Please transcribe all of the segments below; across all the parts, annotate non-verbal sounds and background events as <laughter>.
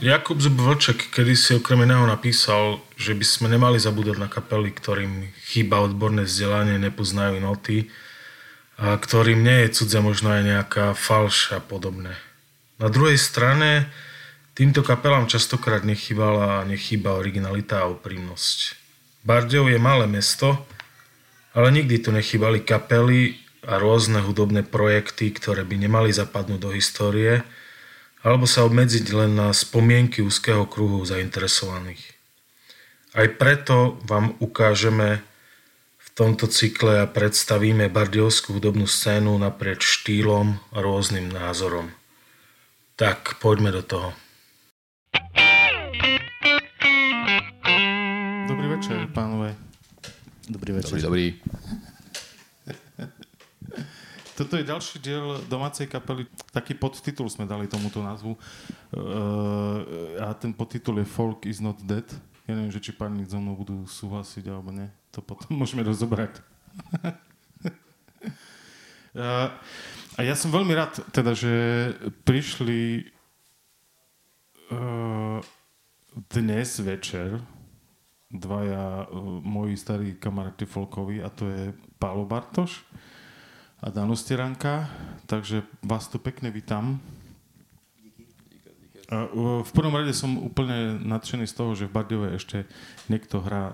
Jakub Vlček kedy si okrem iného napísal, že by sme nemali zabúdať na kapely, ktorým chýba odborné vzdelanie, nepoznajú noty a ktorým nie je cudzia možno aj nejaká falš a podobné. Na druhej strane týmto kapelám častokrát nechýbala a nechýba originalita a úprimnosť. Bardejov je malé mesto, ale nikdy tu nechýbali kapely a rôzne hudobné projekty, ktoré by nemali zapadnúť do histórie – alebo sa obmedziť len na spomienky úzkeho kruhu zainteresovaných. Aj preto vám ukážeme v tomto cykle a predstavíme bardiovskú hudobnú scénu naprieč štýlom a rôznym názorom. Tak, poďme do toho. Dobrý večer, pánové. Dobrý večer. Dobrý, dobrý. Toto je ďalší diel domácej kapely. Taký podtitul sme dali tomuto názvu. Uh, a ten podtitul je Folk is not dead. Ja neviem, že či páni so mnou budú súhlasiť alebo nie. To potom môžeme rozobrať. uh, a ja som veľmi rád, teda, že prišli uh, dnes večer dvaja uh, moji starí kamaráti folkovi a to je Pálo Bartoš a Dano Steranka, takže vás tu pekne vítam. V prvom rade som úplne nadšený z toho, že v Bardiove ešte niekto hrá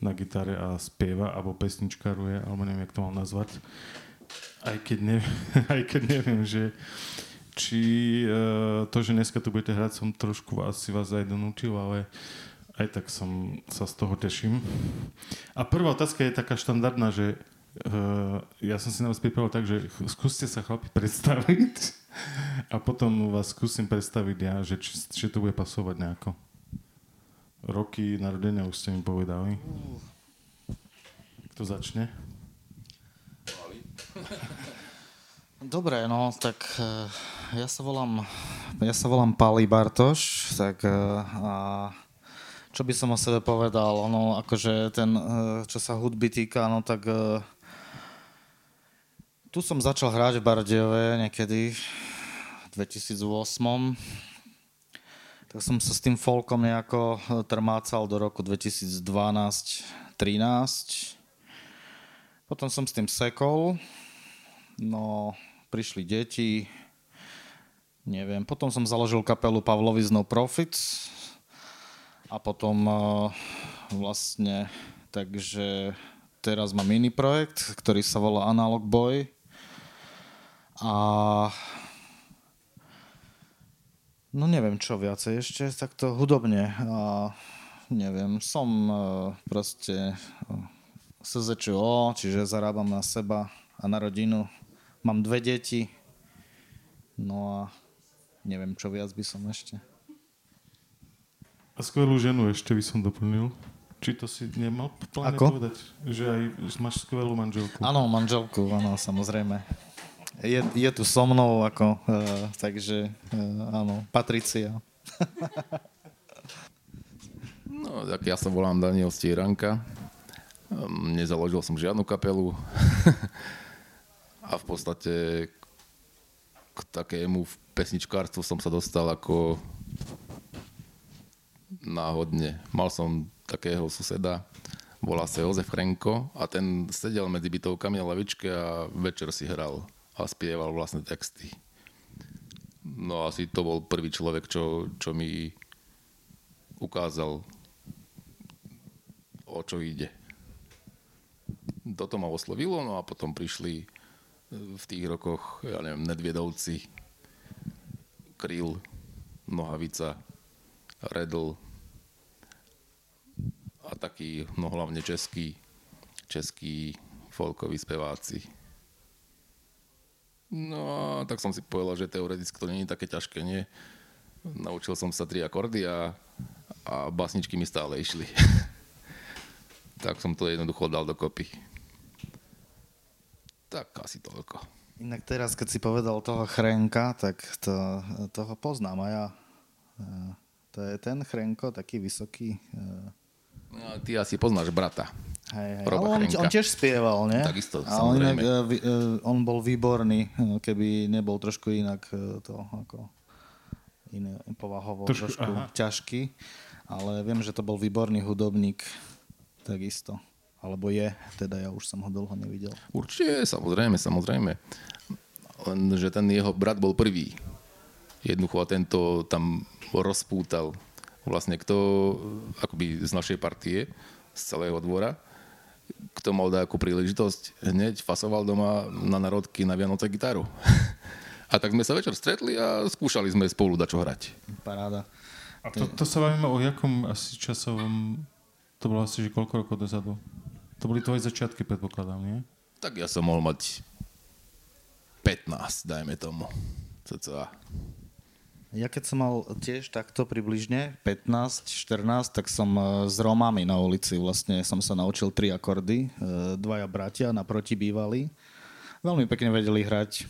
na gitare a spieva, alebo pesničkaruje, alebo neviem, jak to mám nazvať. Aj keď, neviem, <laughs> aj keď neviem, že či uh, to, že dneska tu budete hrať, som trošku vás, si vás aj donúčil, ale aj tak som sa z toho teším. A prvá otázka je taká štandardná, že Uh, ja som si na vás pripravil tak, že skúste sa chlapi <laughs> predstaviť a potom vás skúsim predstaviť ja, že či, či to bude pasovať nejako. Roky narodenia už ste mi povedali. Kto začne? <laughs> Dobre, no tak uh, ja sa volám ja sa volám Pali Bartoš, tak uh, a čo by som o sebe povedal, no akože ten, čo sa hudby týka, no tak tu som začal hrať v Bardejove niekedy v 2008. Tak som sa s tým folkom nejako trmácal do roku 2012-13. Potom som s tým sekol. No, prišli deti. Neviem. Potom som založil kapelu Pavloviz No Profits. A potom uh, vlastne, takže teraz mám iný projekt, ktorý sa volá Analog Boy a no neviem čo viacej ešte, takto hudobne. A neviem, som uh, proste uh, SZČO, čiže zarábam na seba a na rodinu. Mám dve deti, no a neviem, čo viac by som ešte. A skvelú ženu ešte by som doplnil. Či to si nemal pláne povedať? Že aj máš skvelú manželku. Áno, manželku, áno, samozrejme je, je tu so mnou, ako, uh, takže uh, áno, Patricia. <laughs> no, tak ja sa volám Daniel Stieranka. Um, nezaložil som žiadnu kapelu. <laughs> a v podstate k takému pesničkárstvu som sa dostal ako náhodne. Mal som takého suseda, volá sa Jozef Chrenko a ten sedel medzi bytovkami na lavičke a večer si hral a spieval vlastné texty. No asi to bol prvý človek, čo, čo mi ukázal, o čo ide. Toto ma oslovilo, no a potom prišli v tých rokoch, ja neviem, Nedviedovci, Kryl, Nohavica, Redl a takí, no hlavne českí, českí folkoví speváci. No, tak som si povedal, že teoreticky to nie je také ťažké, nie? Naučil som sa tri akordy a, a basničky mi stále išli. <laughs> tak som to jednoducho dal dokopy. Tak asi toľko. Inak teraz, keď si povedal toho chrenka, tak to, toho poznám a ja. E, to je ten chrenko, taký vysoký. E. No, ty asi poznáš brata. Hej, hej. Ale on, on tiež spieval, nie? Takisto, a on, inak, uh, on bol výborný, keby nebol trošku inak to ako iný povahovo Trošku, trošku, aha. ťažký, ale viem, že to bol výborný hudobník takisto. Alebo je, teda ja už som ho dlho nevidel. Určite, samozrejme, samozrejme. Len, že ten jeho brat bol prvý. Jednoducho a tento tam rozpútal vlastne kto, akoby z našej partie, z celého dvora, kto mal nejakú príležitosť, hneď fasoval doma na narodky na Vianoce gitaru. <laughs> A tak sme sa večer stretli a skúšali sme spolu dačo hrať. Paráda. A to, to sa bavíme o jakom asi časovom... To bolo asi, že koľko rokov dozadu? To boli tvoje začiatky, predpokladám, nie? Tak ja som mohol mať 15, dajme tomu. Cca. Ja keď som mal tiež takto približne 15, 14, tak som e, s Romami na ulici vlastne som sa naučil tri akordy. E, Dvaja bratia naproti bývali. Veľmi pekne vedeli hrať.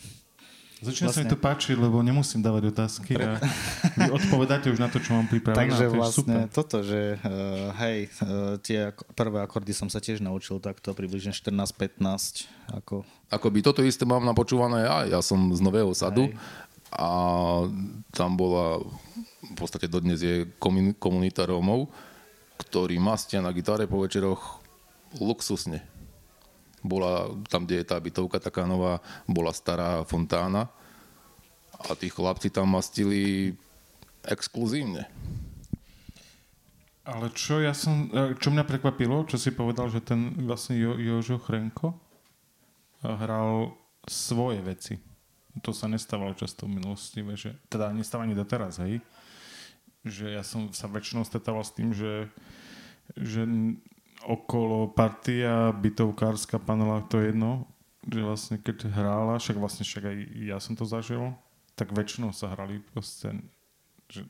Začína sa mi Vlastne- to páčiť, lebo nemusím dávať otázky a <laughs> vy odpovedáte už na to, čo mám pripravené. Takže to vlastne super. toto, že uh, hej, uh, tie ak- prvé akordy som sa tiež naučil takto približne 14-15. Ako, Ako by toto isté mám napočúvané ja. Ja som z Nového sadu a tam bola, v podstate dodnes je komun- komunita Rómov, ktorí mastia na gitare po večeroch luxusne. Bola tam, kde je tá bytovka taká nová, bola stará fontána a tí chlapci tam mastili exkluzívne. Ale čo ja som, e, čo mňa prekvapilo, čo si povedal, že ten vlastne jo, Jožo Chrenko e, hral svoje veci. To sa nestávalo často v minulosti, že, teda nestáva ani doteraz, hej. Že ja som sa väčšinou stretával s tým, že, že okolo partia, bytovkárska panela, to je jedno, že vlastne keď hrála, však vlastne však aj ja som to zažil, tak väčšinou sa hrali proste, že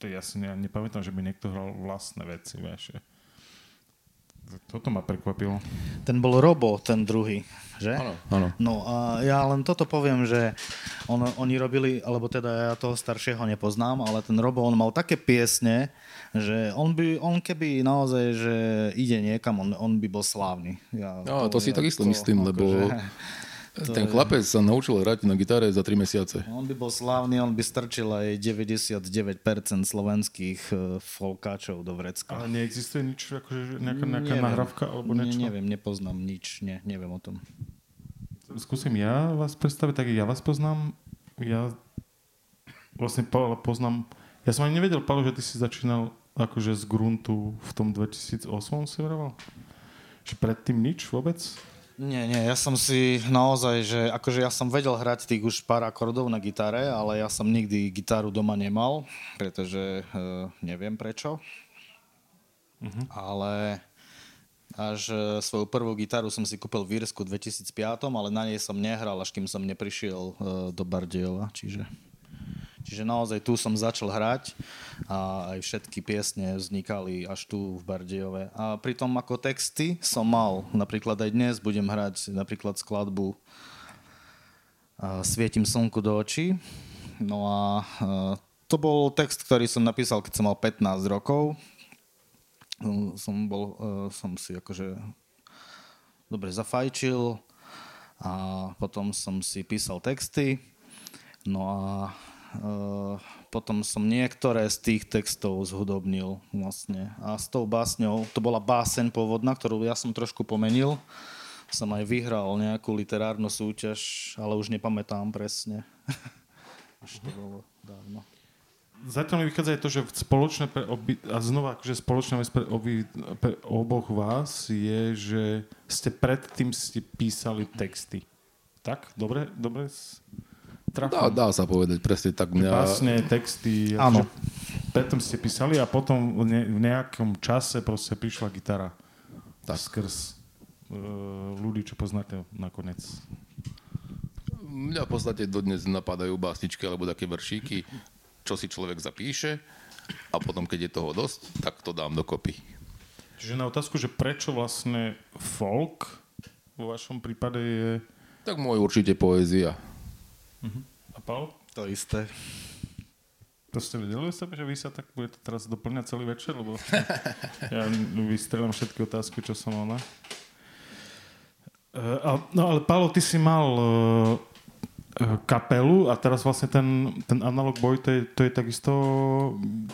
to ja si ne, nepamätám, že by niekto hral vlastné veci, vieš. Toto ma prekvapilo. ten bol Robo, ten druhý, že? Áno, áno. No a ja len toto poviem, že on, oni robili, alebo teda ja toho staršieho nepoznám, ale ten Robo, on mal také piesne, že on by, on keby naozaj, že ide niekam, on, on by bol slávny. Ja, No, to si takisto myslím, lebo akože- ten chlapec sa naučil hrať na gitare za 3 mesiace. On by bol slávny, on by strčil aj 99% slovenských eh, folkáčov do vrecka. Ale neexistuje nič, akože nejaká, nejaká Neviem. nahrávka alebo Ne, niečo? neviem, nepoznám nič, ne, neviem o tom. Skúsim ja vás predstaviť, tak ja vás poznám. Ja vlastne poznám. Ja som ani nevedel, Paolo, že ty si začínal akože z gruntu v tom 2008 si vravel? Že predtým nič vôbec? Nie, nie, ja som si naozaj, že akože ja som vedel hrať tých už pár akordov na gitare, ale ja som nikdy gitaru doma nemal, pretože uh, neviem prečo. Ale až eh, svoju prvú gitaru som si kúpil v Írsku v 2005, ale na nej som nehral, až kým som neprišiel eh, do Bardejova, čiže... Čiže naozaj tu som začal hrať a aj všetky piesne vznikali až tu v Bardejove. A pritom ako texty som mal, napríklad aj dnes budem hrať napríklad skladbu Svietim slnku do očí. No a to bol text, ktorý som napísal, keď som mal 15 rokov. Som, bol, e, som si akože dobre zafajčil a potom som si písal texty. No a potom som niektoré z tých textov zhudobnil vlastne. A s tou básňou, to bola báseň pôvodná, ktorú ja som trošku pomenil. Som aj vyhral nejakú literárnu súťaž, ale už nepamätám presne. <laughs> už to bolo dávno. Zatiaľ mi vychádza aj to, že spoločné pre obi, a znova akože spoločná vec pre, obi, pre oboch vás je, že ste predtým ste písali texty. Tak? Dobre? Dobre? S- Dá, dá sa povedať presne tak. Mňa, Básne, texty. Áno. Predtým ste písali a potom v, ne, v nejakom čase proste prišla gitara. Tak. Skrz uh, ľudí, čo poznáte nakoniec. mňa v podstate dodnes napadajú básničky alebo také veršíky, čo si človek zapíše a potom, keď je toho dosť, tak to dám dokopy. Čiže na otázku, že prečo vlastne folk vo vašom prípade je... Tak môj určite poézia. A Paul? To isté. To ste vedeli o sebe, že vy sa tak budete teraz doplňať celý večer, lebo <laughs> ja vystrelám všetky otázky, čo som mal na. Uh, a, no ale Paolo, ty si mal uh, kapelu a teraz vlastne ten, ten analog boy, to je, to je takisto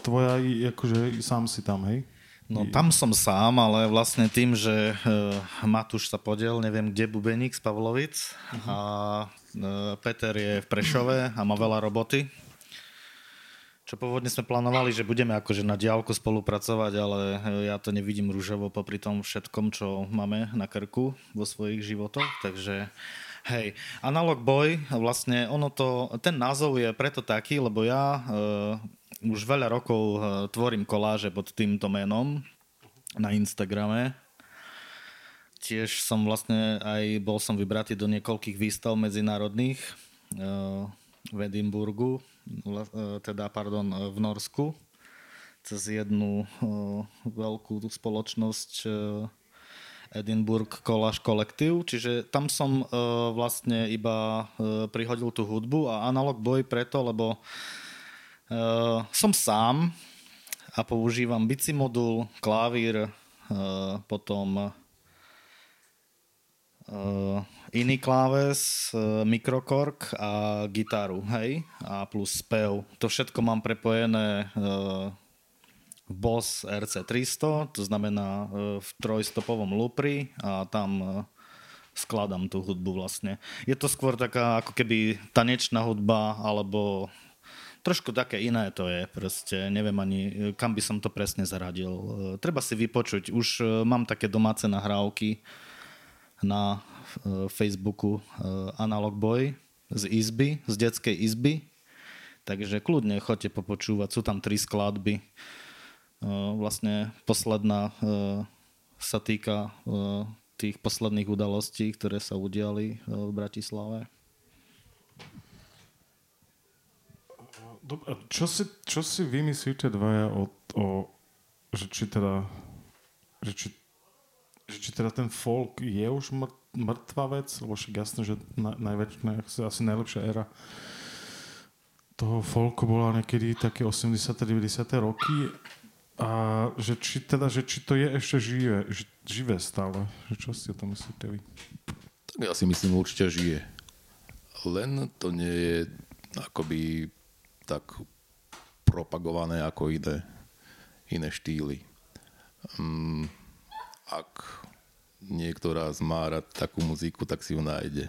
tvoja, akože sám si tam, hej? No tam som sám, ale vlastne tým, že uh, Matúš sa podiel, neviem kde, Bubeník z Pavlovic uh-huh. a uh, Peter je v Prešove a má veľa roboty. Čo pôvodne sme plánovali, že budeme akože na diálku spolupracovať, ale ja to nevidím rúžovo popri tom všetkom, čo máme na krku vo svojich životoch, takže Hej, Analog Boy, vlastne ono to, ten názov je preto taký, lebo ja uh, už veľa rokov uh, tvorím koláže pod týmto menom na Instagrame. Tiež som vlastne aj, bol som vybratý do niekoľkých výstav medzinárodných uh, v Edimburgu, uh, teda pardon, v Norsku cez jednu veľkú spoločnosť Edinburgh Collage Collective, čiže tam som vlastne iba prihodil tú hudbu a Analog Boy preto, lebo uh, som sám a používam bici modul, klavír, uh, potom uh, iný kláves, uh, mikrokork a gitaru, hej, a plus spev. To všetko mám prepojené uh, Boss RC300, to znamená e, v trojstopovom loopri a tam e, skladám tú hudbu vlastne. Je to skôr taká ako keby tanečná hudba alebo trošku také iné to je, proste. Neviem ani kam by som to presne zaradil. E, treba si vypočuť, už mám také domáce nahrávky na Facebooku Analog Boy z izby, z detskej izby, takže kľudne chodte popočúvať, sú tam tri skladby. Vlastne posledná sa týka tých posledných udalostí, ktoré sa udiali v Bratislave. Dobre, čo si, čo si vymyslíte dvaja o, o že či teda že či, že či teda ten folk je už mŕtva vec, lebo však jasné, že na, najväčšia, asi najlepšia éra toho folku bola niekedy také 80 90 roky a že či teda, že či to je ešte živé, živé stále. Že čo si o tom myslíte vy? Ja si myslím, určite žije. Len to nie je akoby tak propagované ako iné, iné štýly. Um, ak niekto raz má rád takú muziku, tak si ju nájde.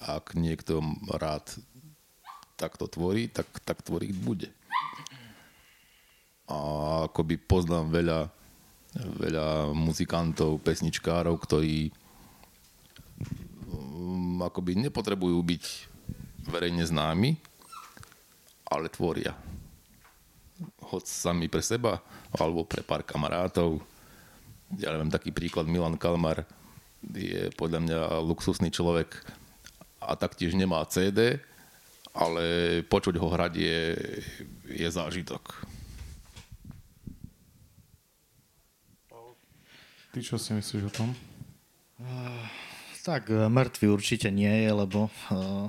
Ak niekto rád takto tvorí, tak, tak tvoriť bude a akoby poznám veľa, veľa muzikantov, pesničkárov, ktorí um, akoby nepotrebujú byť verejne známi, ale tvoria. Hoď sami pre seba, alebo pre pár kamarátov. Ja neviem, taký príklad Milan Kalmar je podľa mňa luxusný človek a taktiež nemá CD, ale počuť ho hrať je, je zážitok. Ty čo si myslíš o tom? Uh, tak eh, mŕtvy určite nie je, lebo uh,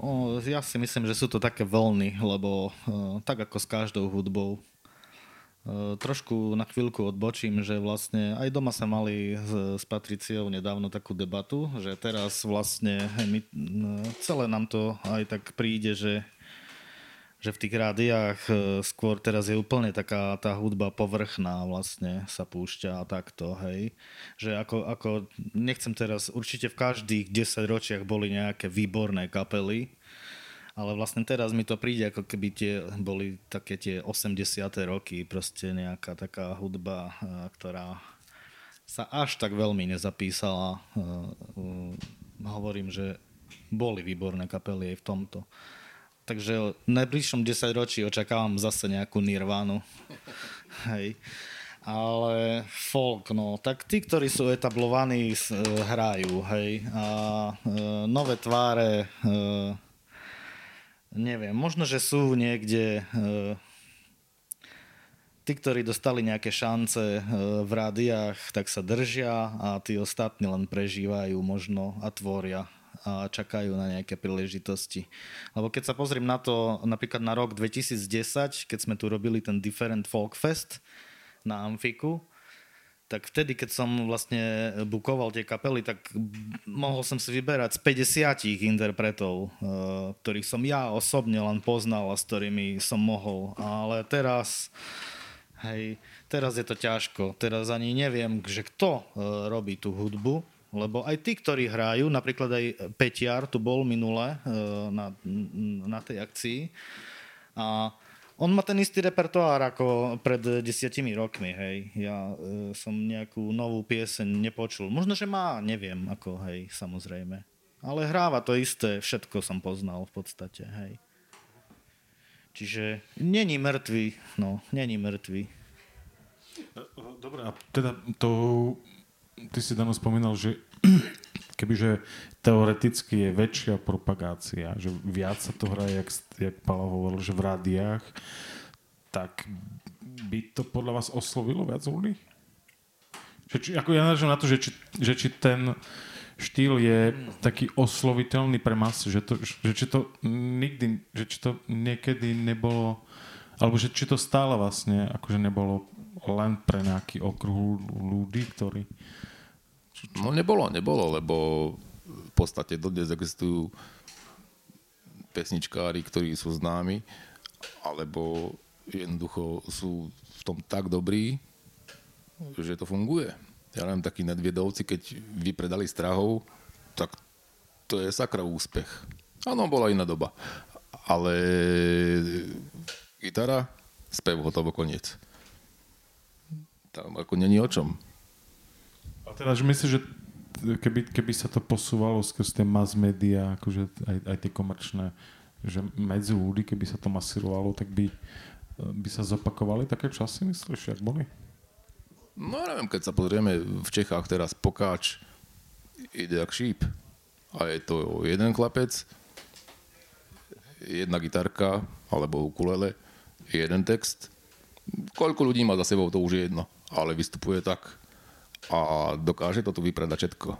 oh, ja si myslím, že sú to také vlny, lebo uh, tak ako s každou hudbou. Uh, trošku na chvíľku odbočím, že vlastne aj doma sa mali s, s Patriciou nedávno takú debatu, že teraz vlastne my, celé nám to aj tak príde, že že v tých rádiách e, skôr teraz je úplne taká tá hudba povrchná vlastne sa púšťa a takto, hej. Že ako, ako, nechcem teraz, určite v každých 10 ročiach boli nejaké výborné kapely, ale vlastne teraz mi to príde, ako keby tie boli také tie 80. roky, proste nejaká taká hudba, e, ktorá sa až tak veľmi nezapísala. E, hovorím, že boli výborné kapely aj v tomto. Takže v najbližšom 10 ročí očakávam zase nejakú nirvánu. <laughs> Hej. Ale folk, no, tak tí, ktorí sú etablovaní, e, hrajú, hej. A e, nové tváre, e, neviem, možno, že sú niekde e, tí, ktorí dostali nejaké šance e, v rádiách, tak sa držia a tí ostatní len prežívajú možno a tvoria a čakajú na nejaké príležitosti. Lebo keď sa pozriem na to, napríklad na rok 2010, keď sme tu robili ten Different Folk Fest na Amfiku, tak vtedy, keď som vlastne bukoval tie kapely, tak mohol som si vyberať z 50 interpretov, uh, ktorých som ja osobne len poznal a s ktorými som mohol. Ale teraz, hej, teraz je to ťažko. Teraz ani neviem, že kto uh, robí tú hudbu, lebo aj tí, ktorí hrajú, napríklad aj Peťar tu bol minule uh, na, na tej akcii a on má ten istý repertoár ako pred desiatimi rokmi, hej. Ja e, som nejakú novú pieseň nepočul. Možno, že má, neviem, ako, hej, samozrejme. Ale hráva to isté, všetko som poznal v podstate, hej. Čiže není mŕtvý, no, není mŕtvý. Dobre, a teda to, ty si Dano spomínal, že <clears throat> kebyže teoreticky je väčšia propagácia, že viac sa to hraje, jak, jak Pala hovoril, že v rádiách, tak by to podľa vás oslovilo viac ľudí? Že či, ako ja narážam na to, že či, že či ten štýl je taký osloviteľný pre masy, že, to, že či to nikdy, že či to niekedy nebolo, alebo že či to stále vlastne akože nebolo len pre nejaký okruh ľudí, ktorí... No nebolo, nebolo, lebo v podstate dodnes existujú pesničkári, ktorí sú známi, alebo jednoducho sú v tom tak dobrí, že to funguje. Ja neviem, takí nedviedovci, keď vypredali strahov, tak to je sakra úspech. Áno, bola iná doba. Ale gitara, spev, hotovo, koniec. Tam ako není o čom. A teda, že myslíš, že keby, keby sa to posúvalo skrz tie mass media, akože aj, aj tie komerčné, že medzi ľudí, keby sa to masírovalo, tak by, by sa zopakovali také časy, myslíš, jak boli? No neviem, keď sa pozrieme v Čechách teraz pokáč ide jak šíp. A je to jeden klapec, jedna gitarka alebo ukulele, jeden text. Koľko ľudí má za sebou, to už je jedno. Ale vystupuje tak, a dokáže to tu vypredať všetko.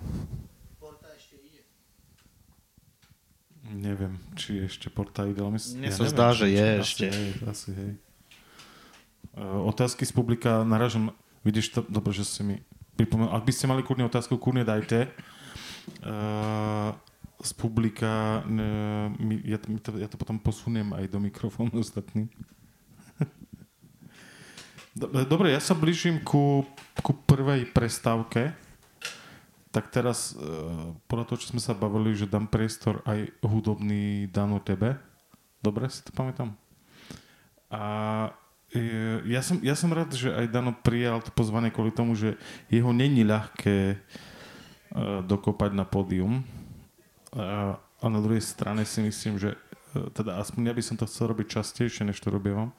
Neviem, či ešte Porta ide, ale myslím... Mne ja sa zdá, že je asi, ešte. Hej, asi, hej. Uh, otázky z publika, naražam, vidíš to, dobre, že si mi pripomenul. Ak by ste mali kúrne otázku, kúrne dajte. Uh, z publika, uh, my, ja, to, ja to potom posuniem aj do mikrofónu ostatný. Dobre, ja sa blížim ku, ku prvej prestávke. Tak teraz, e, podľa toho, čo sme sa bavili, že dám priestor aj hudobný Dano tebe. Dobre, si to pamätám. A e, ja som, ja som rád, že aj Dano prijal to pozvanie kvôli tomu, že jeho není ľahké e, dokopať na pódium. A, na druhej strane si myslím, že teda aspoň ja by som to chcel robiť častejšie, než to robievam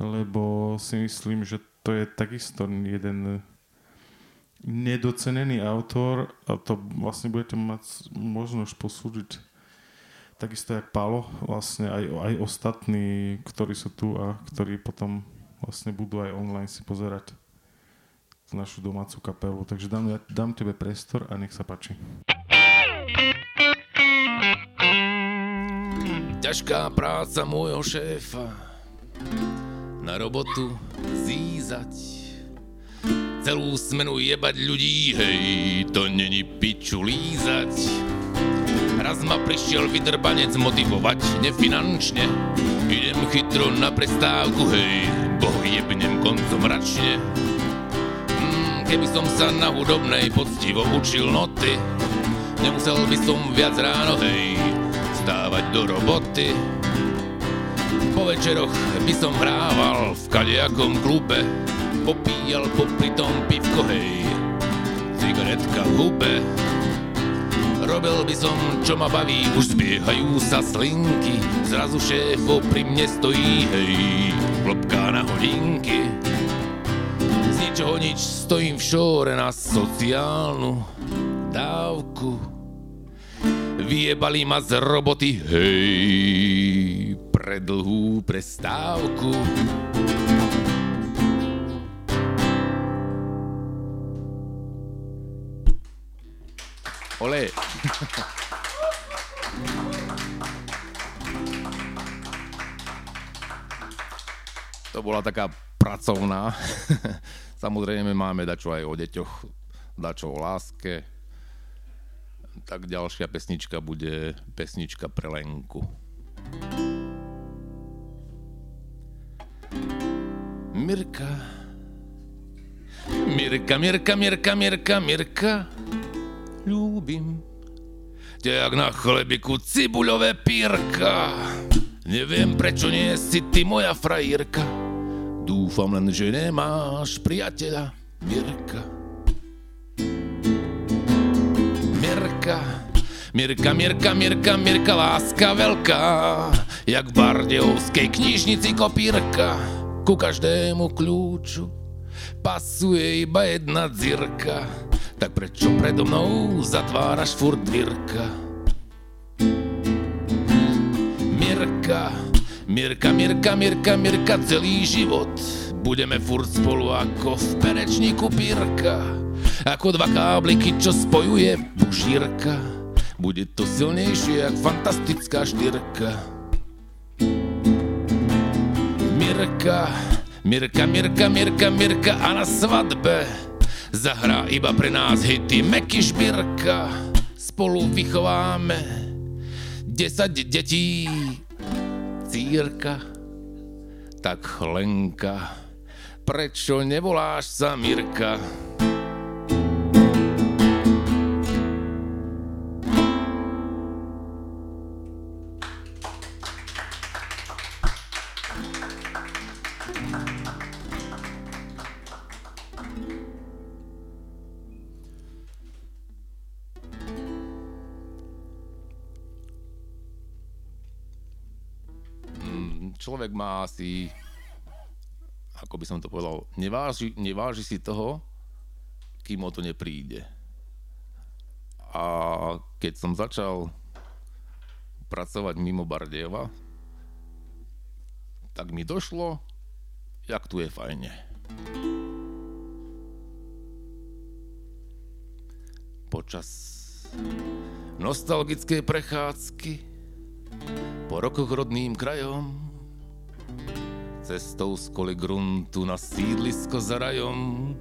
lebo si myslím, že to je takisto jeden nedocenený autor a to vlastne budete mať možnosť posúdiť takisto jak Palo, vlastne aj, aj ostatní, ktorí sú tu a ktorí potom vlastne budú aj online si pozerať našu domácu kapelu. Takže dám, ja dám tebe priestor a nech sa páči. Ťažká práca môjho šéfa na robotu zízať. Celú smenu jebať ľudí, hej, to není piču lízať. Raz ma prišiel vydrbanec motivovať nefinančne, idem chytro na prestávku, hej, boh jebnem koncom račne. Mm, keby som sa na hudobnej poctivo učil noty, nemusel by som viac ráno, hej, stávať do roboty. Po večeroch by som hrával v kadejakom klube. Popíjal popri tom pivko, hej Cigaretka v hube. Robil by som, čo ma baví Už zbiehajú sa slinky. Zrazu šéfo pri mne stojí, hej Klopká na hodinky. Z ničoho nič stojím v šóre na sociálnu dávku. Vyjebali ma z roboty, hej pre dlhú prestávku. Ole. To bola taká pracovná. <laughs> Samozrejme máme dačo aj o deťoch, dačo o láske. Tak ďalšia pesnička bude pesnička pre Lenku. Mirka. Mirka, Mirka, Mirka, Mirka, Mirka. Ľúbim ťa jak na chlebiku cibuľové pírka. Neviem, prečo nie si ty moja frajírka. Dúfam len, že nemáš priateľa Mirka. Mirka, Mirka, Mirka, Mirka, Mirka, láska veľká, jak v Bardejovskej knižnici kopírka. Ku každému kľúču pasuje iba jedna dzirka, tak prečo predo mnou zatváraš furt dvírka? Mirka, Mirka, Mirka, Mirka, Mirka, celý život Budeme furt spolu ako v perečníku pírka Ako dva kábliky, čo spojuje bužírka Bude to silnejšie, jak fantastická štyrka Mirka, Mirka, Mirka, Mirka, Mirka a na svadbe Zahrá iba pre nás hity Meky Šbírka Spolu vychováme 10 detí. Círka Tak Lenka Prečo nevoláš sa Mirka? Človek má asi, ako by som to povedal, neváži, neváži si toho, kým o to nepríde. A keď som začal pracovať mimo Bardejova, tak mi došlo, jak tu je fajne. Počas nostalgickej prechádzky po rokoch rodným krajom Cestou z gruntu na sídlisko za rajom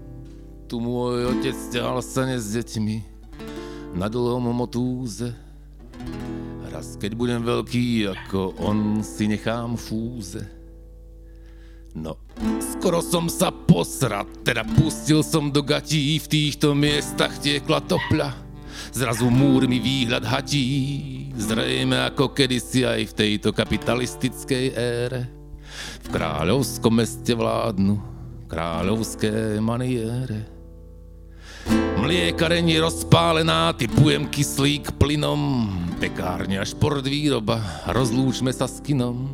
Tu môj otec ťahal sane s deťmi Na dlhom motúze Raz keď budem veľký ako on si nechám fúze No, skoro som sa posrat, teda pustil som do gatí v týchto miestach tiekla topľa. Zrazu múr mi výhľad hatí, zrejme ako kedysi aj v tejto kapitalistickej ére. V kráľovskom meste vládnu kráľovské maniere. Mliekarenie rozpálená, typujem kyslík plynom, pekárňa, šport, výroba, rozlúčme sa s kinom.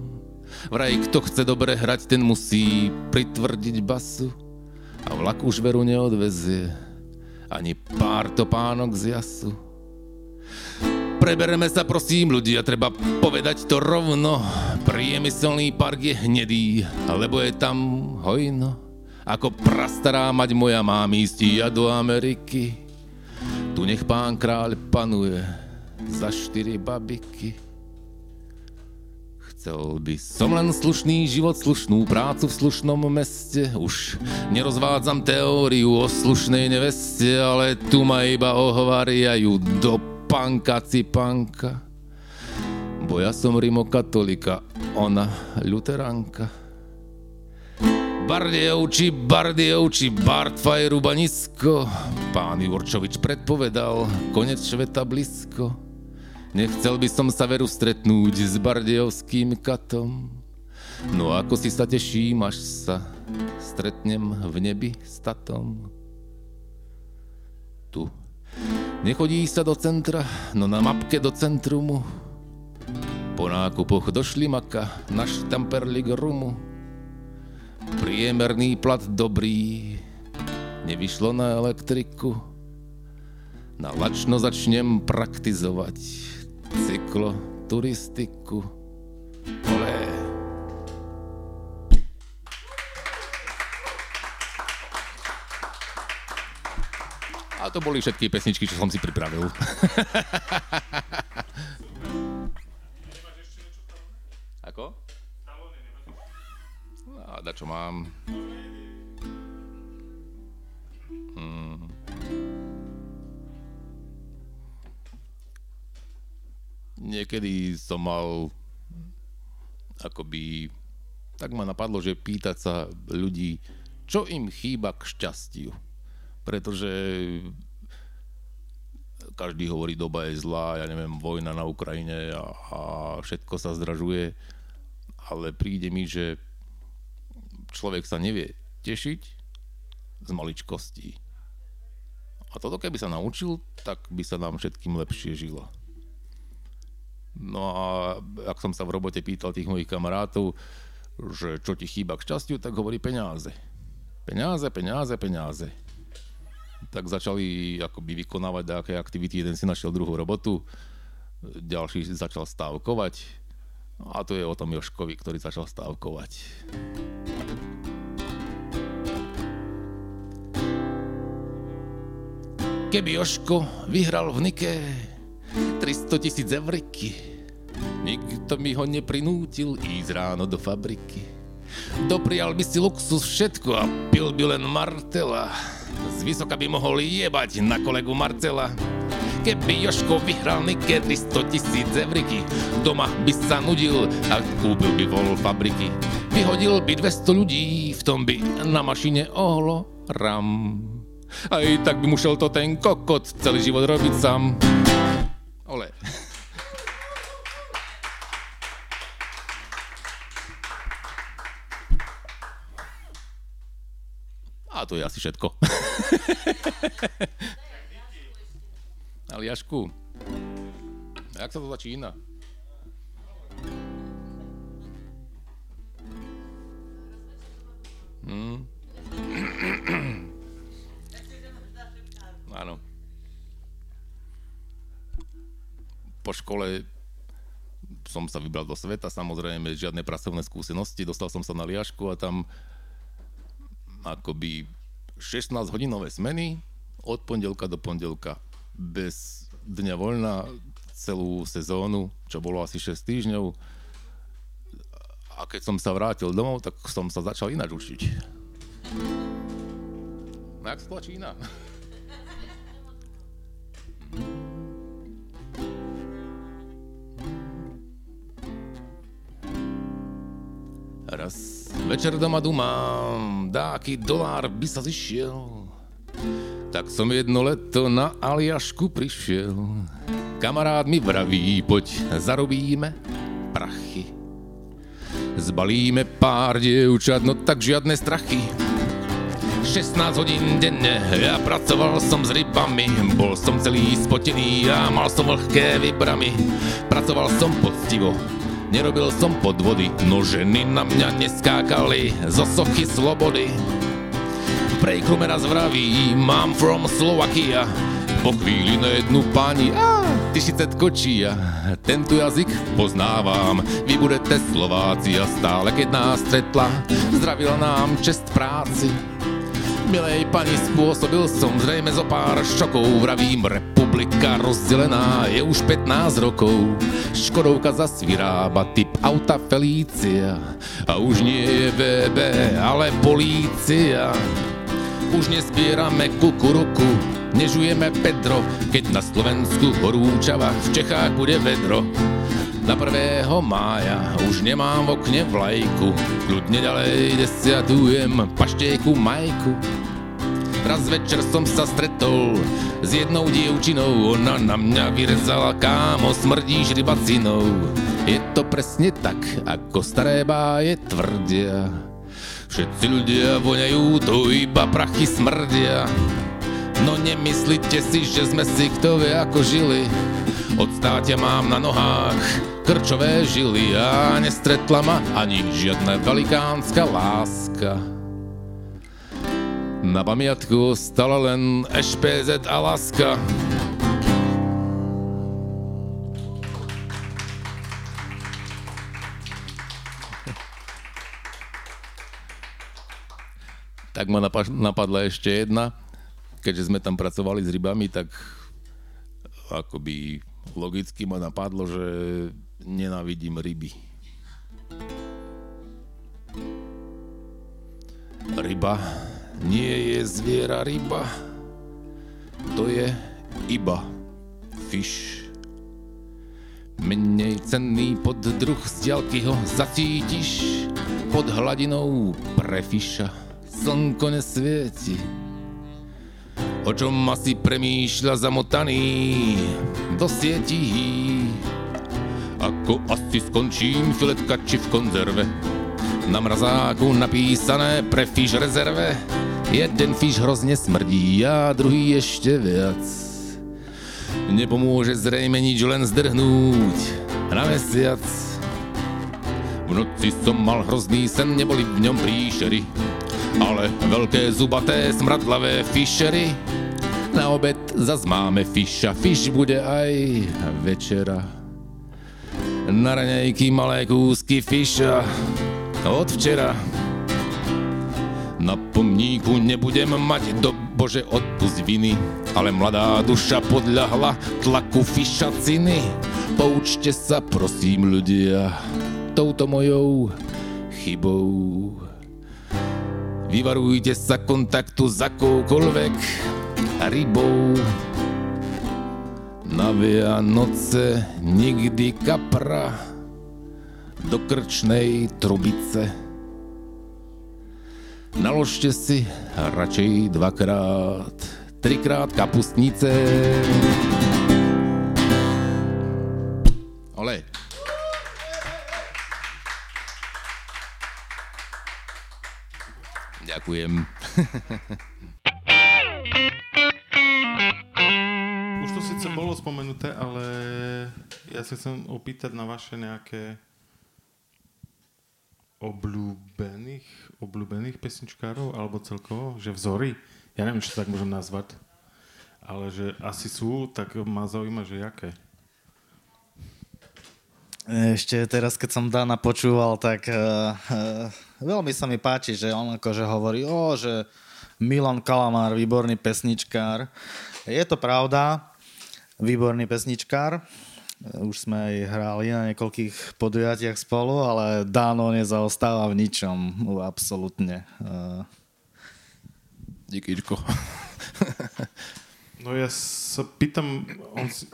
Vraj, kto chce dobre hrať, ten musí pritvrdiť basu a vlak už veru neodvezie ani pár topánok z jasu. Prebereme sa prosím ľudia, treba povedať to rovno. Priemyselný park je hnedý, lebo je tam hojno. Ako prastará mať moja mám ísť ja do Ameriky. Tu nech pán kráľ panuje za štyri babiky. Chcel by som len slušný život, slušnú prácu v slušnom meste. Už nerozvádzam teóriu o slušnej neveste, ale tu ma iba ohovariajú do panka, cipanka. Bo ja som rimokatolika, ona luteranka. Bardievči, Bardievči, Bartfaj, Rubanisko. Pán Jurčovič predpovedal, konec sveta blisko. Nechcel by som sa veru stretnúť s Bardievským katom. No ako si sa teším, až sa stretnem v nebi s tatom. Tu Nechodí sa do centra, no na mapke do centrumu. Po nákupoch do šlimaka na štamperlik rumu. Priemerný plat dobrý, nevyšlo na elektriku. Na lačno začnem praktizovať cyklo turistiku. Olé. To boli všetky pesničky, čo som si pripravil. <laughs> Ako? A da čo mám? Hmm. Niekedy som mal akoby tak ma napadlo, že pýtať sa ľudí, čo im chýba k šťastiu. Pretože každý hovorí, doba je zlá, ja neviem, vojna na Ukrajine a, a všetko sa zdražuje, ale príde mi, že človek sa nevie tešiť z maličkostí. A toto keby sa naučil, tak by sa nám všetkým lepšie žilo. No a ak som sa v robote pýtal tých mojich kamarátov, že čo ti chýba k šťastiu, tak hovorí peniaze. Peniaze, peniaze, peniaze. Tak začali akoby vykonávať nejaké aktivity, jeden si našiel druhú robotu, ďalší začal stávkovať a to je o tom Joškovi, ktorý začal stávkovať. Keby Joško vyhral v Nike 300 tisíc evriky, nikto mi ho neprinútil ísť ráno do fabriky. Doprial by si luxus všetko a pil by len Martela. Z vysoka by mohol jebať na kolegu Marcela. Keby Joško vyhral Nike 300 tisíc evriky, doma by sa nudil a kúpil by vol fabriky. Vyhodil by 200 ľudí, v tom by na mašine ohlo ram. Aj tak by musel to ten kokot celý život robiť sám. Ole. A to je asi všetko. <laughs> Aliašku, jak sa to začína? Hmm. Áno. Po škole som sa vybral do sveta, samozrejme žiadne pracovné skúsenosti, dostal som sa na liašku a tam akoby 16 hodinové smeny od pondelka do pondelka bez dňa voľna celú sezónu, čo bolo asi 6 týždňov. A keď som sa vrátil domov, tak som sa začal ináč učiť. No jak sa to iná? Večer doma dumám, dáky dolár by sa zišiel. Tak som jedno leto na Aliašku prišiel. Kamarát mi vraví, poď zarobíme prachy. Zbalíme pár dievčat, no tak žiadne strachy 16 hodín denne, ja pracoval som s rybami, bol som celý spotený a mal som vlhké vybramy. Pracoval som poctivo, nerobil som podvody, no ženy na mňa neskákali zo sochy slobody. Prejklume raz vraví, mám from Slovakia, po chvíli na jednu pani, a ty si kočia, tento jazyk poznávam, vy budete Slováci a stále keď nás stretla, zdravila nám čest práci. Milej pani, spôsobil som zrejme zo pár šokov, vravím, republika rozdelená je už 15 rokov. Škodovka zas vyrába typ auta Felícia a už nie je VB, ale polícia. Už nezbierame kukuruku, nežujeme Pedro, keď na Slovensku horúčava, v Čechách bude vedro. Na 1. mája už nemám v okne vlajku, kľudne ďalej desiatujem paštieku Majku. Raz večer som sa stretol s jednou dievčinou, ona na mňa vyrezala, kámo, smrdíš rybacinou. Je to presne tak, ako staré báje tvrdia. Všetci ľudia voňajú, to iba prachy smrdia. No nemyslíte si, že sme si kto vie ako žili. Od státia mám na nohách krčové žily a nestretla ma ani žiadna velikánska láska. Na pamiatku stala len SPZ a láska. Tak ma napadla ešte jedna. Keďže sme tam pracovali s rybami, tak akoby logicky ma napadlo, že nenávidím ryby. ryba nie je zviera ryba. To je iba fish. Menej cenný poddruh z diaľky ho zacítiš pod hladinou pre fiša. Slnko nesvieti, o čom asi premýšľa zamotaný do sietí. Ako asi skončím filetka či v konzerve, na mrazáku napísané pre fiš rezerve. Jeden fiš hrozne smrdí a druhý ešte viac. Nepomôže zrejme nič len zdrhnúť na mesiac. V noci som mal hrozný sen, neboli v ňom príšery, ale veľké zubaté smradlavé fišery. Na obed zas máme fiša, fiš bude aj večera. Na raňajky malé kúsky fiša od včera. Na pomníku nebudem mať do Bože odpust viny, ale mladá duša podľahla tlaku fišaciny. Poučte sa prosím ľudia, touto mojou chybou. Vyvarujte sa kontaktu s akoukoľvek rybou. Na Vianoce nikdy kapra do krčnej trubice. Naložte si radšej dvakrát, trikrát kapustnice. Ole. Ďakujem. <laughs> Už to síce bolo spomenuté, ale ja sa chcem opýtať na vaše nejaké obľúbených, obľúbených pesničkárov, alebo celkovo, že vzory. Ja neviem, či to tak môžem nazvať, ale že asi sú, tak ma zaujíma, že jaké. Ešte teraz, keď som Dana počúval, tak uh, uh, veľmi sa mi páči, že on akože hovorí, o, že Milan Kalamár, výborný pesničkár. Je to pravda, výborný pesničkár. Už sme aj hrali na niekoľkých podujatiach spolu, ale Dano nezaostáva v ničom, absolútne. Uh, Díky, Ičko. <laughs> No ja sa pýtam, on si,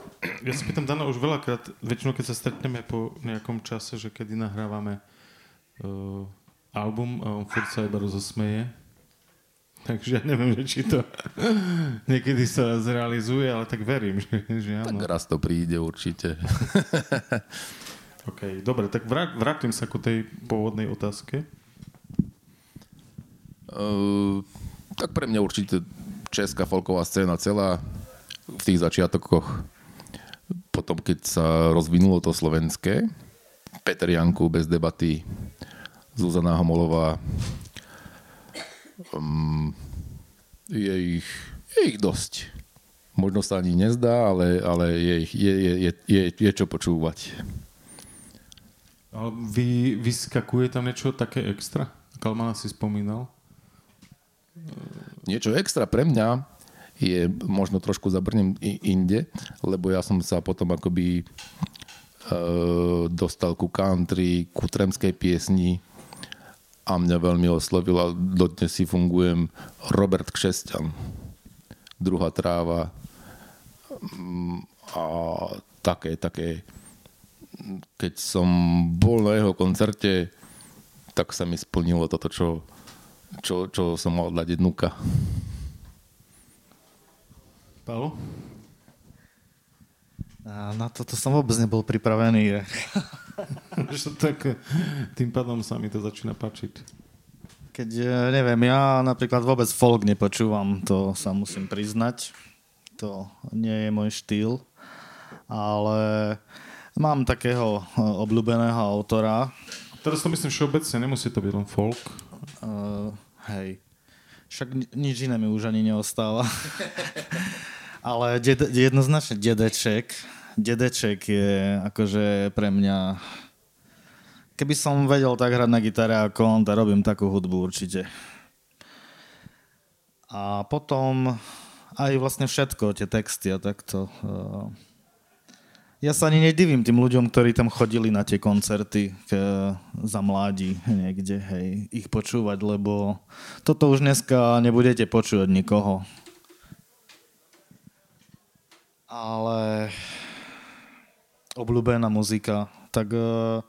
ja sa pýtam Dana už veľakrát, väčšinou keď sa stretneme po nejakom čase, že kedy nahrávame uh, album a on furt sa iba rozosmeje. Takže ja neviem, že či to niekedy sa zrealizuje, ale tak verím, že, že áno. Tak raz to príde určite. <laughs> OK, dobre, tak vrát, vrátim sa ku tej pôvodnej otázke. Uh, tak pre mňa určite česká folková scéna celá v tých začiatokoch. Potom, keď sa rozvinulo to slovenské, Peter Janku bez debaty, Zuzana Homolová, um, je, ich, je ich dosť. Možno sa ani nezdá, ale, ale je, je, je, je, je, je čo počúvať. Ale vy, vyskakuje tam niečo také extra? Kalmana si spomínal. Niečo extra pre mňa je, možno trošku zabrnem inde, lebo ja som sa potom akoby e, dostal ku country, ku tremskej piesni a mňa veľmi oslovila, dodnes si fungujem, Robert Kšesťan. Druhá tráva mm, a také, také keď som bol na jeho koncerte, tak sa mi splnilo toto, čo, čo, čo som mal dať jednúka. Paolo? A na toto som vôbec nebol pripravený. <laughs> tak tým pádom sa mi to začína páčiť. Keď, e, neviem, ja napríklad vôbec folk nepočúvam, to sa musím priznať. To nie je môj štýl. Ale mám takého e, obľúbeného autora. Teraz to myslím všeobecne, nemusí to byť len folk. Uh, hej. Však nič iné mi už ani neostáva. <laughs> Ale ded, jednoznačne dedeček. Dedeček je akože pre mňa... Keby som vedel tak hrať na gitare ako on, tak robím takú hudbu určite. A potom aj vlastne všetko, tie texty a takto. Ja sa ani nedivím tým ľuďom, ktorí tam chodili na tie koncerty k, za mladí niekde, hej, ich počúvať, lebo toto už dneska nebudete počúvať nikoho. Ale obľúbená muzika, tak uh,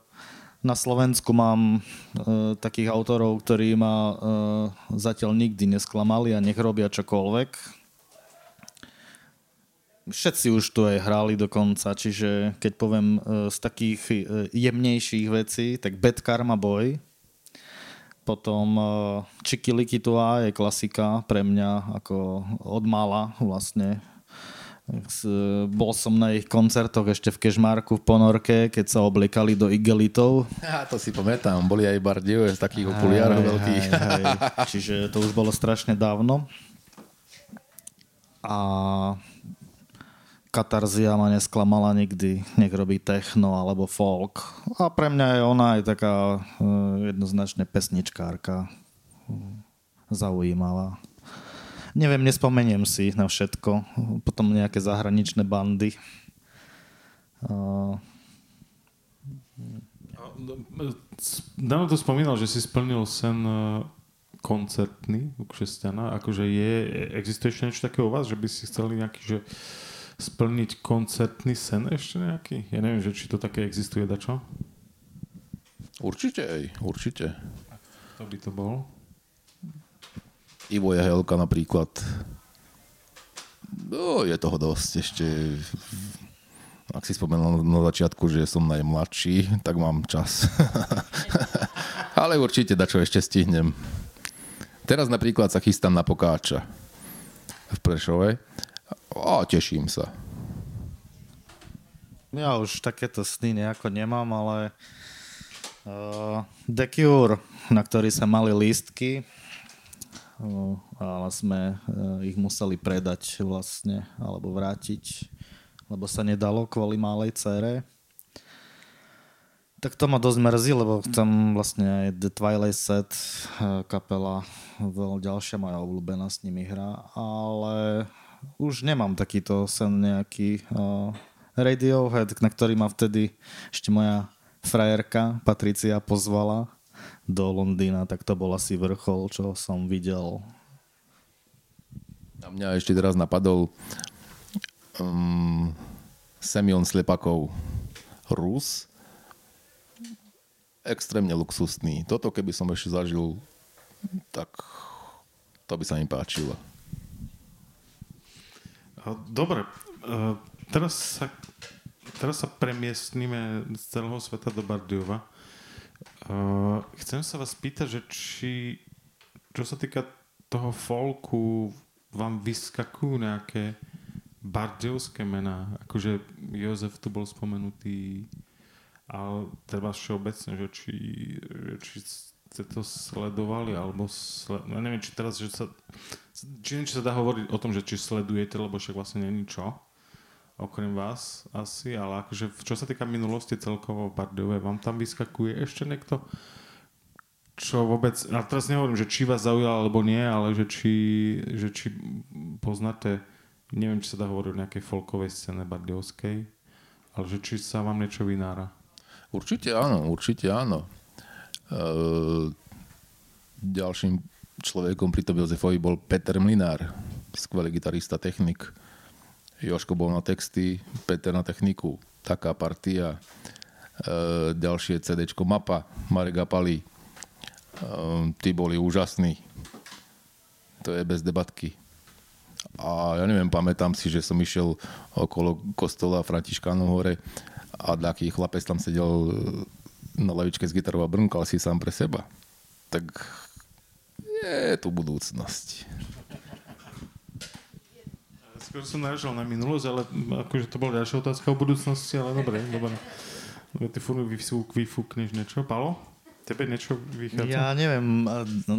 na Slovensku mám uh, takých autorov, ktorí ma uh, zatiaľ nikdy nesklamali a nech robia čokoľvek Všetci už tu aj hrali dokonca, čiže keď poviem e, z takých e, jemnejších vecí, tak Bad Karma Boy, potom e, Likitua je klasika pre mňa ako od mala vlastne. Bol som na ich koncertoch ešte v Kešmarku v Ponorke, keď sa oblikali do igelitov. <laughs> Ja to si pamätám, boli aj bardiové z takých okuliárov veľkých. Hej, hej. <laughs> Čiže to už bolo strašne dávno. A Katarzia ma nesklamala nikdy, nech robí techno alebo folk. A pre mňa je ona aj taká uh, jednoznačne pesničkárka. Zaujímavá. Neviem, nespomeniem si na všetko. Potom nejaké zahraničné bandy. Uh, Dano to spomínal, že si splnil sen e, koncertný u křesťana. Akože je, existuje ešte niečo také u vás, že by si chceli nejaký, že splniť koncertný sen ešte nejaký? Ja neviem, že či to také existuje, dačo? Určite, určite. Kto by to bol? Ivo Jehelka napríklad. No, je toho dosť ešte. Ak si spomenul na začiatku, že som najmladší, tak mám čas. <laughs> Ale určite dačo ešte stihnem. Teraz napríklad sa chystám na Pokáča v Prešove a teším sa. Ja už takéto sny nejako nemám, ale uh, The Cure, na ktorý sa mali lístky, ale sme uh, ich museli predať vlastne, alebo vrátiť, lebo sa nedalo kvôli malej cére. Tak to ma dosť mrzí, lebo tam vlastne aj The Twilight Set uh, kapela, ďalšia moja obľúbená s nimi hrá, ale už nemám takýto sen nejaký uh, Radiohead, na ktorý ma vtedy ešte moja frajerka Patricia pozvala do Londýna, tak to bol asi vrchol, čo som videl. A mňa ešte teraz napadol um, Semyon Slepakov Rus. Extrémne luxusný. Toto keby som ešte zažil, tak to by sa mi páčilo. Dobre, e, teraz sa, teraz sa premiestníme z celého sveta do Bardiova. E, chcem sa vás pýtať, že či, čo sa týka toho folku, vám vyskakujú nejaké bardiovské mená, akože Jozef tu bol spomenutý, ale treba všeobecne, že či, že či ste to sledovali, alebo sled... ja neviem, či teraz, že sa, či neviem, či sa dá hovoriť o tom, že či sledujete, lebo však vlastne není čo, okrem vás asi, ale akože čo sa týka minulosti celkovo v vám tam vyskakuje ešte niekto, čo vôbec, a teraz nehovorím, že či vás zaujal alebo nie, ale že či, že či poznáte, neviem, či sa dá hovoriť o nejakej folkovej scéne bardiovskej, ale že či sa vám niečo vynára. Určite áno, určite áno. Ehm, ďalším človekom pri tom Jozefovi bol Peter Mlinár, skvelý gitarista, technik. Joško bol na texty, Peter na techniku. Taká partia. Ehm, ďalšie CD Mapa, Marek Apali. Ehm, tí boli úžasní. To je bez debatky. A ja neviem, pamätám si, že som išiel okolo kostola Františkánov hore a taký chlapec tam sedel na lavičke s gitarou a brnkal si sám pre seba, tak je tu budúcnosť. Skôr som naražal na minulosť, ale akože to bola ďalšia otázka o budúcnosti, ale dobre, dobre. Ty furt vyfúk, vyfúkneš niečo, Palo? Tebe niečo vychádza? Ja neviem,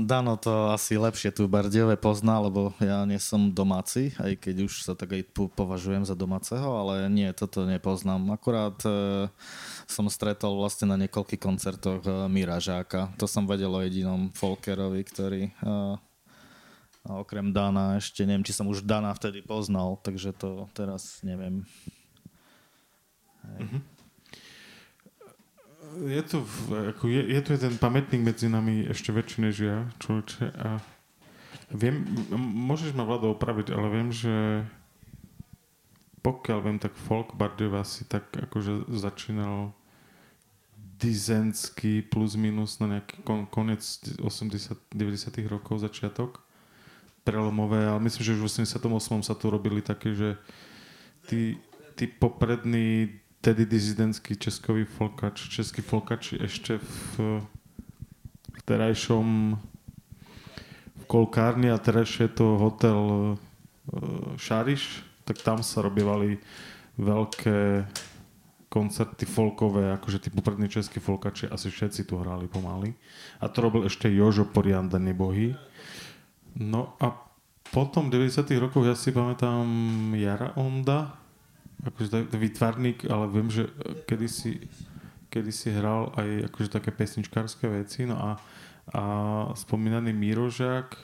Dano to asi lepšie tu Bardiove pozná, lebo ja nie som domáci, aj keď už sa tak aj považujem za domáceho, ale nie, toto nepoznám. Akurát e, som stretol vlastne na niekoľkých koncertoch e, Mira Žáka. To som vedel o jedinom Folkerovi, ktorý e, okrem Dana ešte, neviem, či som už Dana vtedy poznal, takže to teraz neviem. Je tu, ako je, je tu jeden pamätník medzi nami ešte väčší než ja, človeče. A viem, môžeš ma Vlado opraviť, ale viem, že pokiaľ viem, tak folk Bardeva si tak akože začínal dizensky plus minus na nejaký kon, konec 80 90 rokov, začiatok prelomové, ale myslím, že už v 88 sa tu robili také, že tí, tí poprední tedy dizidentský českový folkač, český folkač ešte v, v terajšom v Kolkárni a terajšie je to hotel uh, Šariš, tak tam sa robievali veľké koncerty folkové, akože tí poprední českí folkači asi všetci tu hrali pomaly. A to robil ešte Jožo Porianda nebohy. No a potom v 90 rokoch ja si pamätám Jara Onda, akože výtvarník, ale viem, že kedysi, kedysi hral aj akože také pesničkárske veci. No a, a spomínaný Mirožák,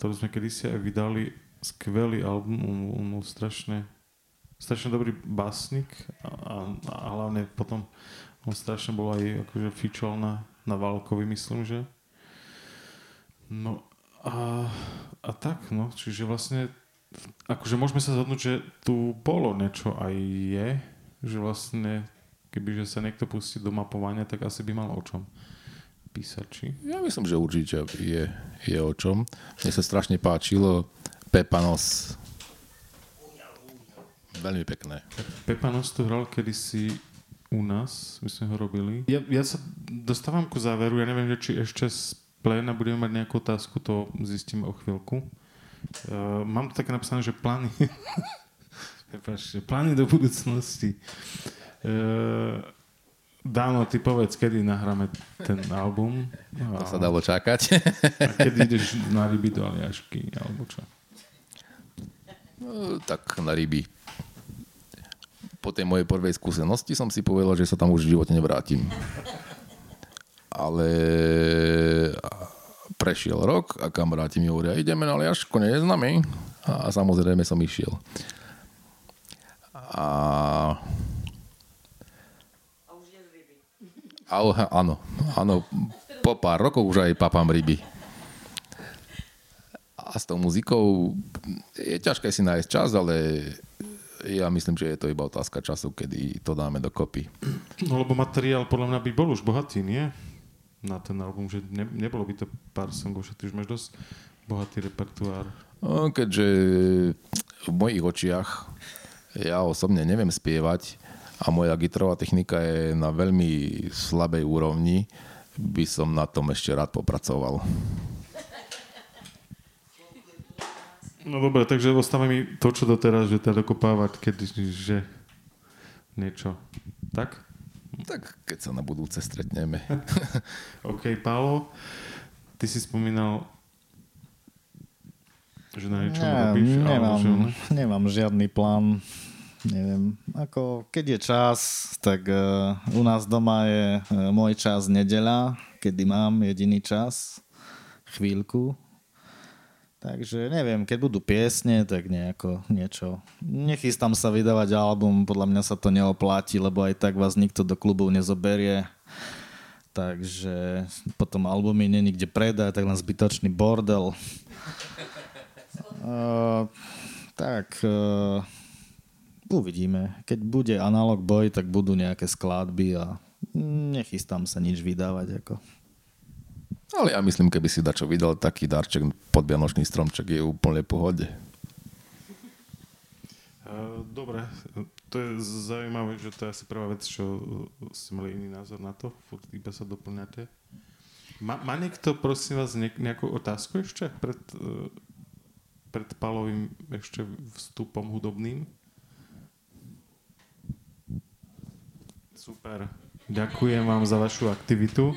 ktorú sme kedysi aj vydali, skvelý album, on, on strašne, strašne dobrý básnik a, a, a hlavne potom on strašne bol aj akože fičol na, na Válkovi, myslím, že. No a, a tak, no, čiže vlastne akože môžeme sa zhodnúť, že tu bolo niečo aj je, že vlastne kebyže sa niekto pustí do mapovania, tak asi by mal o čom písať, či? Ja myslím, že určite je, je o čom. Mne sa strašne páčilo Pepanos. Veľmi pekné. Pepanos tu hral kedysi u nás, my sme ho robili. Ja, ja sa dostávam ku záveru, ja neviem, že či ešte pléna budeme mať nejakú otázku, to zistíme o chvíľku. Uh, mám tu také napísané, že plány... <laughs> Prepačte, plány do budúcnosti. Uh, Dáno, ty povedz, kedy nahráme ten album To sa dalo čakať. a kedy ideš na ryby do Aliašky, alebo čo? No, tak na ryby. Po tej mojej prvej skúsenosti som si povedal, že sa tam už v živote nevrátim. Ale prešiel rok a kamaráti mi hovoria, ideme na Liašku, nie je nami. A samozrejme som išiel. A... A, áno, áno, po pár rokov už aj papám ryby. A s tou muzikou je ťažké si nájsť čas, ale ja myslím, že je to iba otázka času, kedy to dáme dokopy. No lebo materiál podľa mňa by bol už bohatý, nie? Na ten album, že ne, nebolo by to pár songov, že ty už máš dosť bohatý repertoár. No, keďže v mojich očiach ja osobne neviem spievať a moja gitarová technika je na veľmi slabej úrovni, by som na tom ešte rád popracoval. No dobre, takže ostáva mi to, čo doteraz, že teda dokopávať, keď, že niečo. Tak? Tak keď sa na budúce stretneme. <laughs> OK, Pálo, ty si spomínal, že na niečom robíš, alebo nemám, že... nemám žiadny plán. Neviem, ako keď je čas, tak uh, u nás doma je uh, môj čas nedeľa, kedy mám jediný čas, chvíľku. Takže neviem, keď budú piesne, tak nejako niečo. Nechystám sa vydávať album, podľa mňa sa to neoplatí, lebo aj tak vás nikto do klubov nezoberie. Takže potom albumy není kde predať, tak len zbytočný bordel. Uh, <laughs> tak, uh, uvidíme. Keď bude analog boj, tak budú nejaké skladby a nechystám sa nič vydávať. Ako. Ale ja myslím, keby si dačo vydal taký darček pod Vianočný stromček, je úplne pohode. Dobre, to je zaujímavé, že to je asi prvá vec, čo uh, ste mali iný názor na to, furt iba sa doplňate. Má, má niekto, prosím vás, ne, nejakú otázku ešte pred, uh, pred Palovým ešte vstupom hudobným? Super. Ďakujem vám za vašu aktivitu.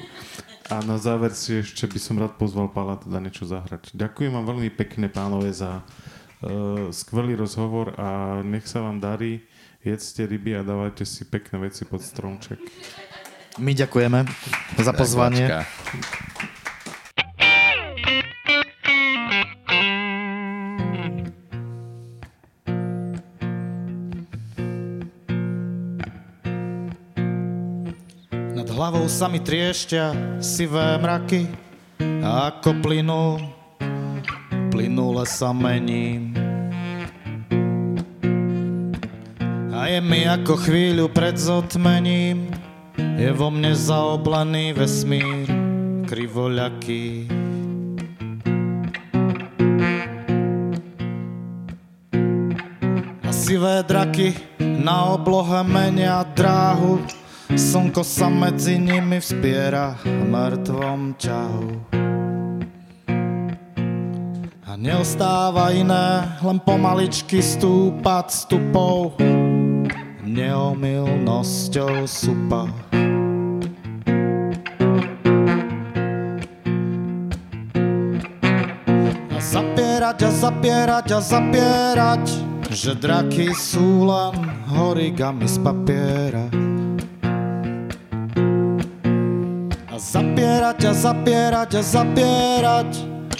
A na záver si ešte by som rád pozval Pala teda niečo zahrať. Ďakujem vám veľmi pekne, pánové, za uh, skvelý rozhovor a nech sa vám darí. Jedzte ryby a dávajte si pekné veci pod stromček. My ďakujeme za pozvanie. Hlavou sa mi triešťa sivé mraky a ako plynú, plynule sa mením. A je mi ako chvíľu pred zotmením, je vo mne zaoblený vesmír krivoľaký. A sivé draky na oblohe menia dráhu, Slnko sa medzi nimi vspiera v mŕtvom ťahu. A neostáva iné, len pomaličky stúpať stupou, neomilnosťou supa. A zapierať a zapierať a zapierať, že draky sú len horigami z papiera. Zapierať a zapierať a zapierať,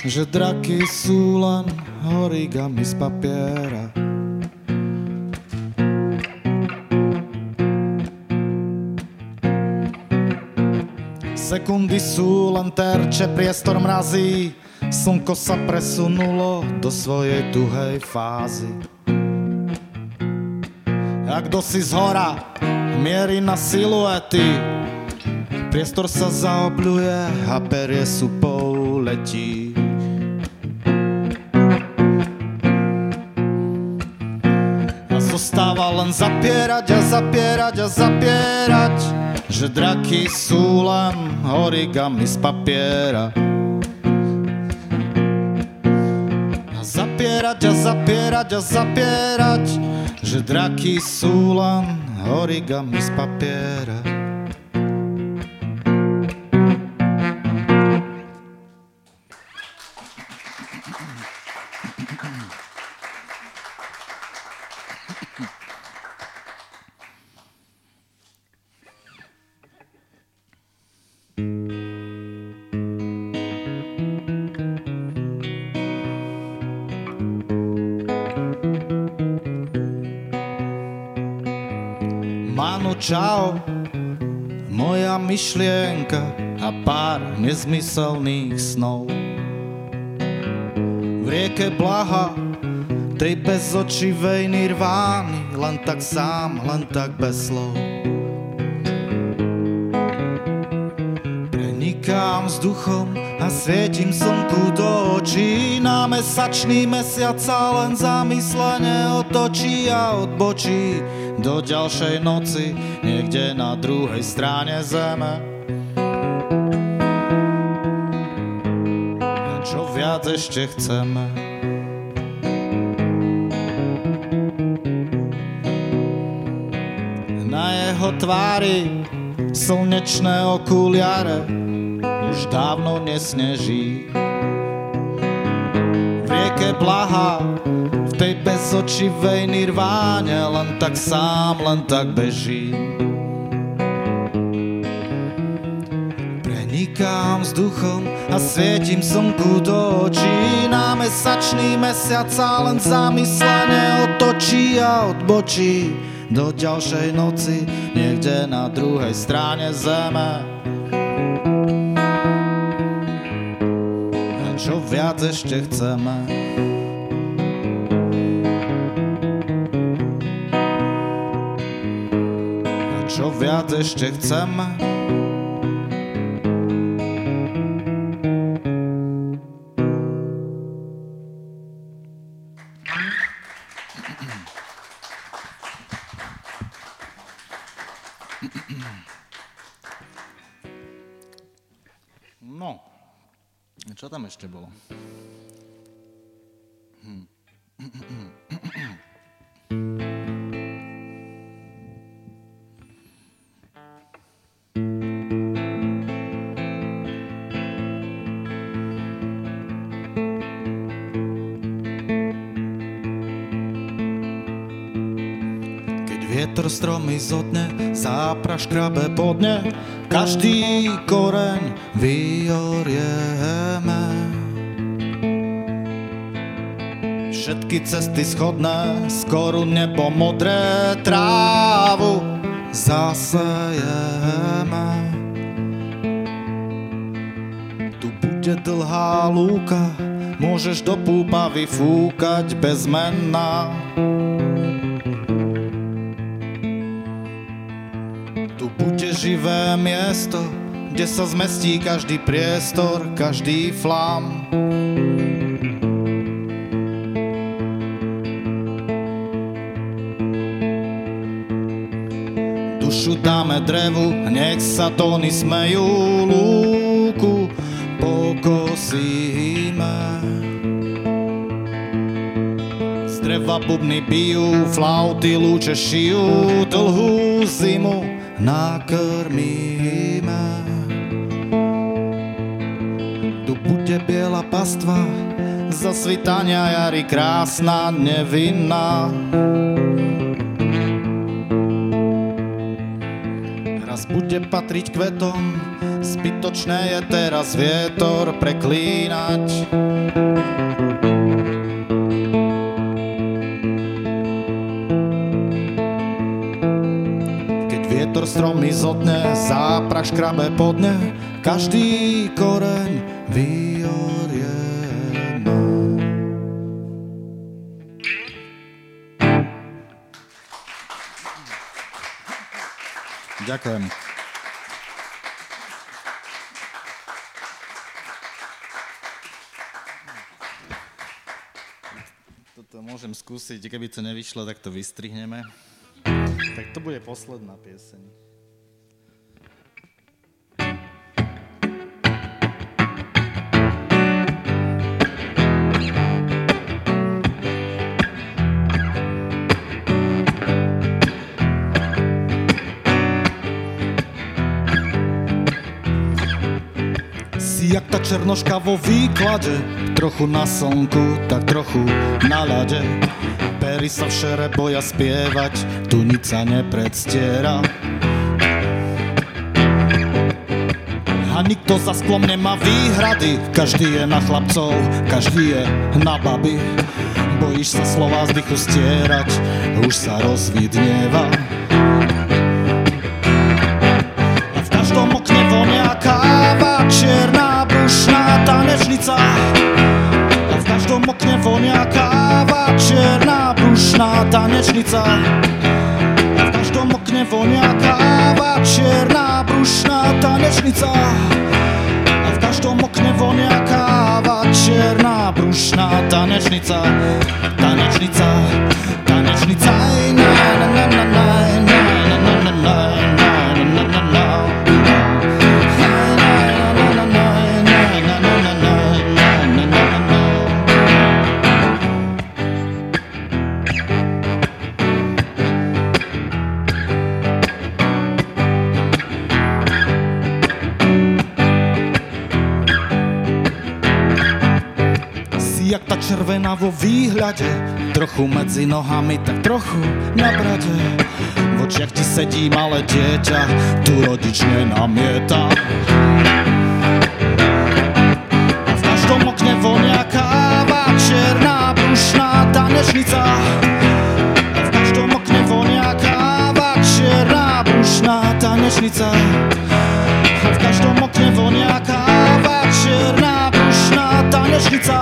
že draky sú len horigami z papiera. Sekundy sú len terče, priestor mrazí, slnko sa presunulo do svojej tuhej fázy. A kto si z hora mierí na siluety, Priestor sa zaobľuje a perie supou letí. A zostáva len zapierať a zapierať a zapierať, že draky sú len origami z papiera. A zapierať a zapierať a zapierať, že draky sú len origami z papiera. Čau, moja myšlienka a pár nezmyselných snov. V rieke blaha, tej bezočivej nirvány, len tak sám, len tak bez slov. Prenikám vzduchom a svietim slnku do očí, na mesačný mesiac sa len zamyslene otočí a odbočí do ďalšej noci, niekde na druhej strane zeme. A čo viac ešte chceme? Na jeho tvári slnečné okuliare už dávno nesneží. V rieke Blaha tej bezočivej nirváne len tak sám, len tak beží. Prenikám vzduchom a svietim slnku do očí. Na mesačný mesiac sa len zamyslene otočí a odbočí do ďalšej noci, niekde na druhej strane zeme. Čo viac ešte chceme? Čo viac ešte chcem. No, čo tam ešte bolo? Vietr stromy zodne, zápra krabe podne, každý koreň vyorieme. Všetky cesty schodné, skoru nebo modré, trávu zasejeme. Tu bude dlhá lúka, môžeš do púpa vyfúkať bezmenná. Živé miesto, kde sa zmestí každý priestor, každý flám. Dušu dáme drevu, nech sa tóny smejú lúku, pokosíme. Z dreva bubny bijú, flauty lúče šijú, dlhú zimu nakrmíme. Tu bude biela pastva, zasvitania jary krásna, nevinná. Raz bude patriť kvetom, zbytočné je teraz vietor preklínať. Stromy zotne, záprach škrabe podne, každý koreň vyorieme. Ďakujem. Toto môžem skúsiť, keby to nevyšlo, tak to vystrihneme. Tak to bude posledná pieseň. Černoška vo výklade. Trochu na slnku, tak trochu na ľade. Pery sa v šere boja spievať Tu nič sa nepredstiera. A nikto za sklom nemá výhrady. Každý je na chlapcov, každý je na baby. Bojíš sa slova z dychu stierať Už sa rozvidnieva brušná tanečnica A v každom okne vonia káva Čierna brušná tanečnica A v každom okne vonia káva Čierna brušná tanečnica Tanečnica, tanečnica na červená vo výhľade. Trochu medzi nohami, tak trochu na brade. V očiach ti sedí malé dieťa Tu rodič nenamieta. A v každom okne vonia káva Čierna brušná tanečnica. A v každom okne vonia káva Čierna brušná tanečnica. A v každom okne vonia káva Čierna brušná tanečnica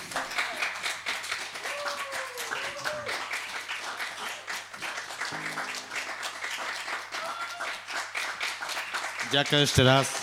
Jacques Terraço.